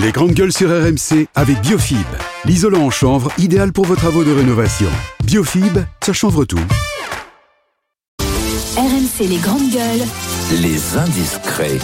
Les grandes gueules sur RMC avec Biofib, l'isolant en chanvre idéal pour vos travaux de rénovation. Biofib, ça chanvre tout. RMC les grandes gueules. Les indiscrets.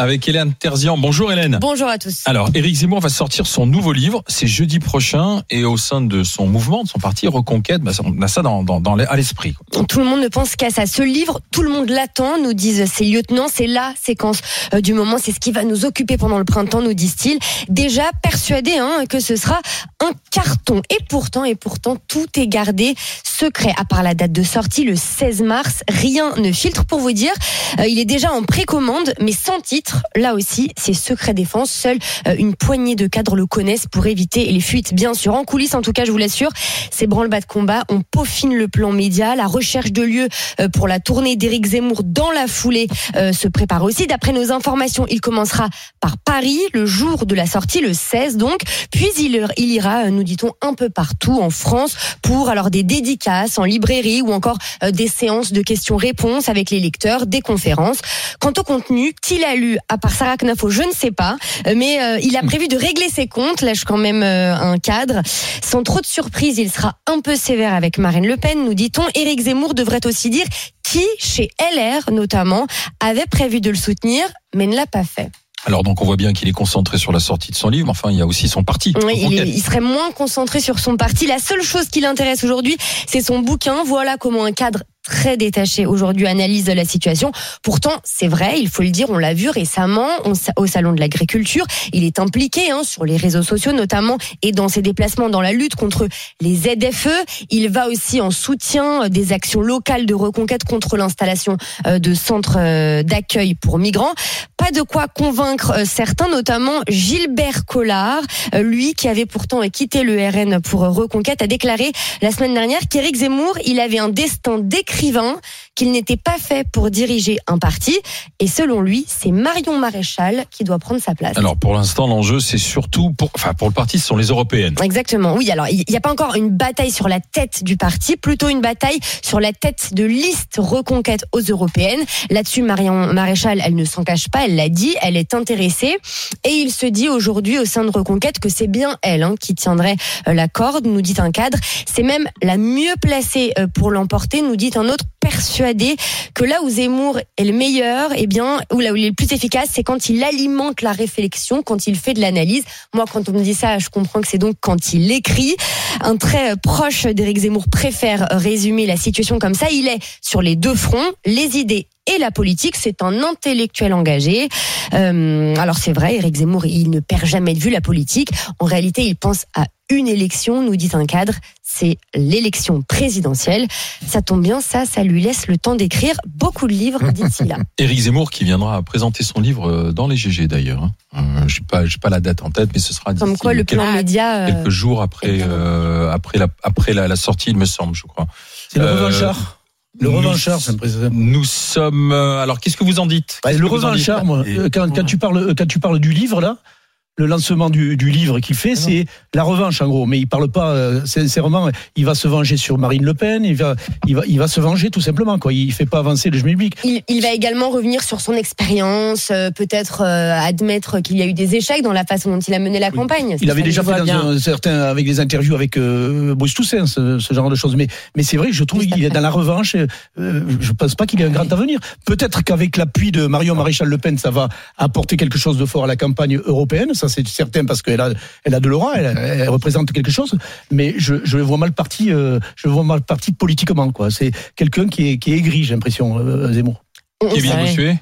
Avec Hélène Terzian. Bonjour Hélène. Bonjour à tous. Alors, Éric Zemmour va sortir son nouveau livre, c'est jeudi prochain, et au sein de son mouvement, de son parti Reconquête, bah, on a ça dans, dans, dans à l'esprit. Tout le monde ne pense qu'à ça. Ce livre, tout le monde l'attend, nous disent ses lieutenants. C'est la séquence euh, du moment. C'est ce qui va nous occuper pendant le printemps, nous disent-ils. Déjà persuadés hein, que ce sera un carton. Et pourtant, et pourtant, tout est gardé secret. À part la date de sortie, le 16 mars, rien ne filtre. Pour vous dire, euh, il est déjà en précommande, mais sans titre. Là aussi, c'est secret défense. Seule euh, une poignée de cadres le connaissent pour éviter les fuites. Bien sûr, en coulisses, en tout cas, je vous l'assure, c'est branle-bas de combat. On peaufine le plan média. La recherche de lieux euh, pour la tournée d'Éric Zemmour dans la foulée euh, se prépare aussi. D'après nos informations, il commencera par Paris le jour de la sortie, le 16 donc. Puis il, il ira, nous dit-on, un peu partout en France pour alors des dédicaces en librairie ou encore des séances de questions-réponses avec les lecteurs, des conférences. Quant au contenu qu'il a lu à part Sarah Knafo, je ne sais pas, mais euh, il a prévu de régler ses comptes, lâche quand même euh, un cadre. Sans trop de surprise, il sera un peu sévère avec Marine Le Pen, nous dit-on. Éric Zemmour devrait aussi dire qui, chez LR notamment, avait prévu de le soutenir, mais ne l'a pas fait. Alors donc on voit bien qu'il est concentré sur la sortie de son livre, mais enfin il y a aussi son parti. Oui, il, est, il, serait moins concentré sur son parti. La seule chose qui l'intéresse aujourd'hui, c'est son bouquin. Voilà comment un cadre très détaché aujourd'hui analyse la situation. Pourtant, c'est vrai, il faut le dire, on l'a vu récemment au salon de l'agriculture. Il est impliqué hein, sur les réseaux sociaux notamment et dans ses déplacements dans la lutte contre les ZFE. Il va aussi en soutien des actions locales de reconquête contre l'installation euh, de centres euh, d'accueil pour migrants. Pas de quoi convaincre euh, certains, notamment Gilbert Collard, lui qui avait pourtant quitté le RN pour reconquête, a déclaré la semaine dernière qu'Éric Zemmour, il avait un destin qu'il n'était pas fait pour diriger un parti. Et selon lui, c'est Marion Maréchal qui doit prendre sa place. Alors pour l'instant, l'enjeu, c'est surtout pour, enfin pour le parti, ce sont les européennes. Exactement. Oui. Alors il n'y a pas encore une bataille sur la tête du parti, plutôt une bataille sur la tête de liste reconquête aux européennes. Là-dessus, Marion Maréchal, elle ne s'en cache pas. Elle l'a dit. Elle est intéressée. Et il se dit aujourd'hui au sein de Reconquête que c'est bien elle hein, qui tiendrait euh, la corde. Nous dit un cadre. C'est même la mieux placée euh, pour l'emporter. Nous dit un autre persuadé que là où Zemmour est le meilleur, eh bien, ou là où il est le plus efficace, c'est quand il alimente la réflexion, quand il fait de l'analyse. Moi, quand on me dit ça, je comprends que c'est donc quand il écrit. Un très proche d'Éric Zemmour préfère résumer la situation comme ça. Il est sur les deux fronts, les idées et la politique. C'est un intellectuel engagé. Euh, alors c'est vrai, Éric Zemmour, il ne perd jamais de vue la politique. En réalité, il pense à une élection, nous dit un cadre, c'est l'élection présidentielle. Ça tombe bien, ça, ça lui laisse le temps d'écrire beaucoup de livres d'ici là. Éric Zemmour qui viendra présenter son livre euh, dans les GG d'ailleurs. Hein. Euh, je n'ai pas, pas la date en tête, mais ce sera comme quoi le plan quelques, média quelques jours après euh, après la après la, la, sortie, il me semble, je crois. C'est le revanchard. Le revanchard, ça me précise. Nous sommes. Alors, qu'est-ce que vous en dites? Bah, Le revanchard, moi, quand, quand, tu parles, quand tu parles du livre là, le lancement du, du livre qu'il fait, c'est la revanche en gros. Mais il parle pas euh, sincèrement. Il va se venger sur Marine Le Pen. Il va, il va, il va se venger tout simplement. Quoi. Il fait pas avancer le public. Il, il va également revenir sur son expérience, euh, peut-être euh, admettre qu'il y a eu des échecs dans la façon dont il a mené la oui. campagne. Il avait déjà fait dans un, certain, avec des interviews avec euh, Bruce Toussaint, ce, ce, genre de choses. Mais, mais c'est vrai que je trouve qu'il est dans la revanche. je pense pas qu'il ait un grand avenir. Peut-être qu'avec l'appui de Marion Maréchal Le Pen, ça va apporter quelque chose de fort à la campagne européenne. Ça, c'est certain parce qu'elle a, elle a de l'aura, elle, elle, représente quelque chose. Mais je, je le vois mal parti, euh, je le vois mal parti politiquement. Quoi. C'est quelqu'un qui est, qui est aigri, j'ai l'impression, euh, Zemmour. Qui vient monsieur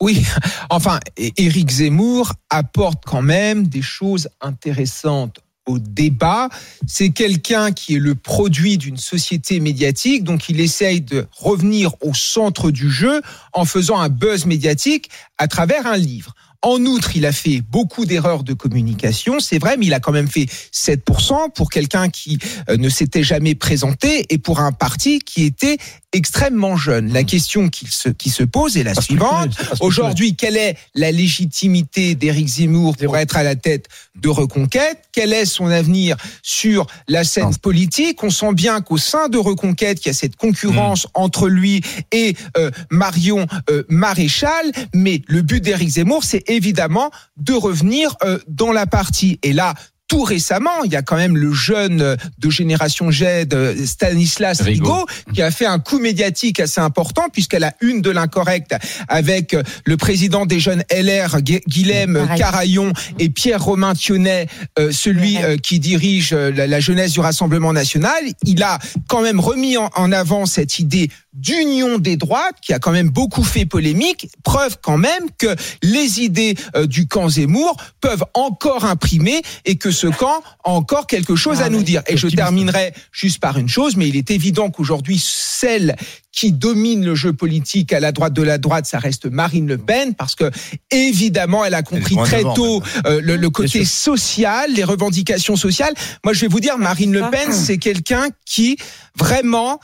oui, enfin, Éric Zemmour apporte quand même des choses intéressantes au débat. C'est quelqu'un qui est le produit d'une société médiatique, donc il essaye de revenir au centre du jeu en faisant un buzz médiatique à travers un livre. En outre, il a fait beaucoup d'erreurs de communication, c'est vrai, mais il a quand même fait 7% pour quelqu'un qui euh, ne s'était jamais présenté et pour un parti qui était extrêmement jeune. La question qui se, qui se pose est la parce suivante. Aujourd'hui, quelle est la légitimité d'Éric Zemmour pour être à la tête de Reconquête? Quel est son avenir sur la scène politique? On sent bien qu'au sein de Reconquête, il y a cette concurrence mmh. entre lui et euh, Marion euh, Maréchal, mais le but d'Éric Zemmour, c'est évidemment de revenir euh, dans la partie. Et là, tout récemment, il y a quand même le jeune euh, de génération Z, euh, Stanislas Rigaud. Qui a fait un coup médiatique assez important puisqu'elle a une de l'incorrect avec le président des jeunes LR, Gu- Guilhem. Carayon et Pierre-Romain Thionnet, euh, celui euh, qui dirige la, jeunesse du Rassemblement national. Il a quand même remis en avant cette idée d'union des droites qui a quand même beaucoup fait polémique. Preuve quand même que les idées euh, du camp Zemmour peuvent encore imprimer et que ce camp a encore quelque chose Ah à nous dire. Et je terminerai juste par une chose, mais il est évident qu'aujourd'hui, celle qui domine le jeu politique à la droite de la droite, ça reste Marine Le Pen, parce que évidemment, elle a compris très tôt euh, le, le côté social, les revendications sociales. Moi, je vais vous dire, Marine Le Pen, c'est quelqu'un qui vraiment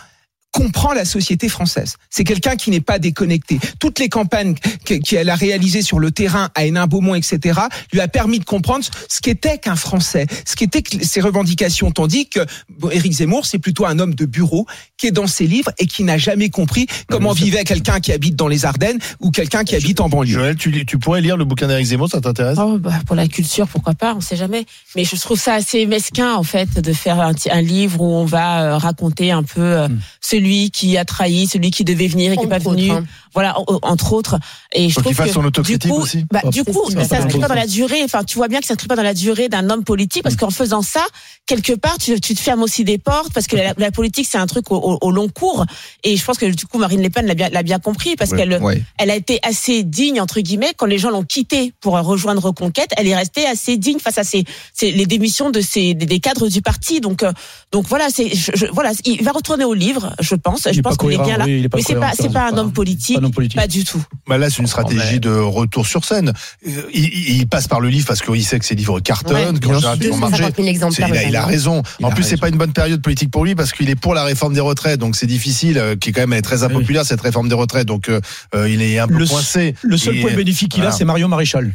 comprend la société française. C'est quelqu'un qui n'est pas déconnecté. Toutes les campagnes que- qu'elle a réalisées sur le terrain à Hénin-Beaumont, etc., lui a permis de comprendre ce qu'était qu'un Français, ce qu'étaient que ses revendications. Tandis que bon, Éric Zemmour, c'est plutôt un homme de bureau qui est dans ses livres et qui n'a jamais compris comment vivait quelqu'un qui habite dans les Ardennes ou quelqu'un qui habite en banlieue. Joël, tu, tu pourrais lire le bouquin d'Éric Zemmour, ça t'intéresse? Oh, bah, pour la culture, pourquoi pas, on sait jamais. Mais je trouve ça assez mesquin, en fait, de faire un, un livre où on va euh, raconter un peu euh, celui qui a trahi, celui qui devait venir et qui n'est pas autres, venu. hein. Voilà, en- entre autres. Et je Faut trouve qu'il fasse que, son autocritique du coup, aussi. Bah, Ah, du coup, ça pas s'inscrit pas dans la durée. Enfin, tu vois bien que ça s'inscrit pas dans la durée d'un homme politique parce qu'en faisant ça, quelque part, tu, tu te fermes aussi des portes parce que la, la politique, c'est un truc au, au- au long cours. Et je pense que du coup, Marine Le Pen l'a bien, l'a bien compris parce Ouais, qu'elle ouais. elle a été assez digne entre guillemets quand les gens l'ont quittée pour rejoindre Reconquête. Elle est restée assez digne face à ces, ces- les démissions de ces des, des cadres du parti. Donc euh, donc voilà, c'est je, je- voilà, il va retourner au livre, je pense. Il je pense qu'il est bien là. oui, il est pas Mais c'est pas c'est pas un homme politique, pas politique. du tout. Bah là, c'est une stratégie de retour sur scène. Euh, Il, il- il passe par le livre parce qu'il sait que ses livres cartonnent, Ouais, qu'en bien général, ils vont marcher. 250 000 C'est- exemplaires. Il a, il a raison. Il en a plus, c'est pas une bonne période politique pour lui parce qu'il est pour la réforme des retraites, donc c'est difficile, euh, qui est quand même très impopulaire cette réforme des retraites. Donc euh, il est un peu Le- coincé. Le seul Et, point bénéfique qu'il a, c'est Marion Maréchal.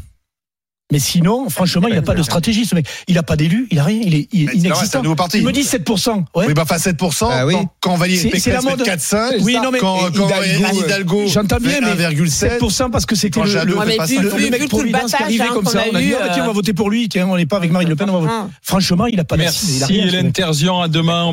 Mais sinon, franchement, il n'a pas de stratégie, ce mec. Il n'a pas d'élu, il n'a rien, il est il est inexistant. nouveau parti. Il me dit 7%. Ouais. Oui, bah, pas 7%. Ah oui. Quand, quand Valérie C'est- c'est la Pécresse met mode. 4,5. Oui, non, mais- quand, quand Hidalgo, Hidalgo J'entends bien, fait mais 1,7. 7% parce que c'était Quand le, le, fait Ouais, mais pas vu- 5, le mec Providence qui arrivait hein, comme ça. a On a dit, eu, ah, bah, tiens, on va euh, voter pour lui, tiens, on n'est pas avec Marine Le Pen, on va voter. Franchement, il n'a pas a Merci Hélène. Terzian, à demain.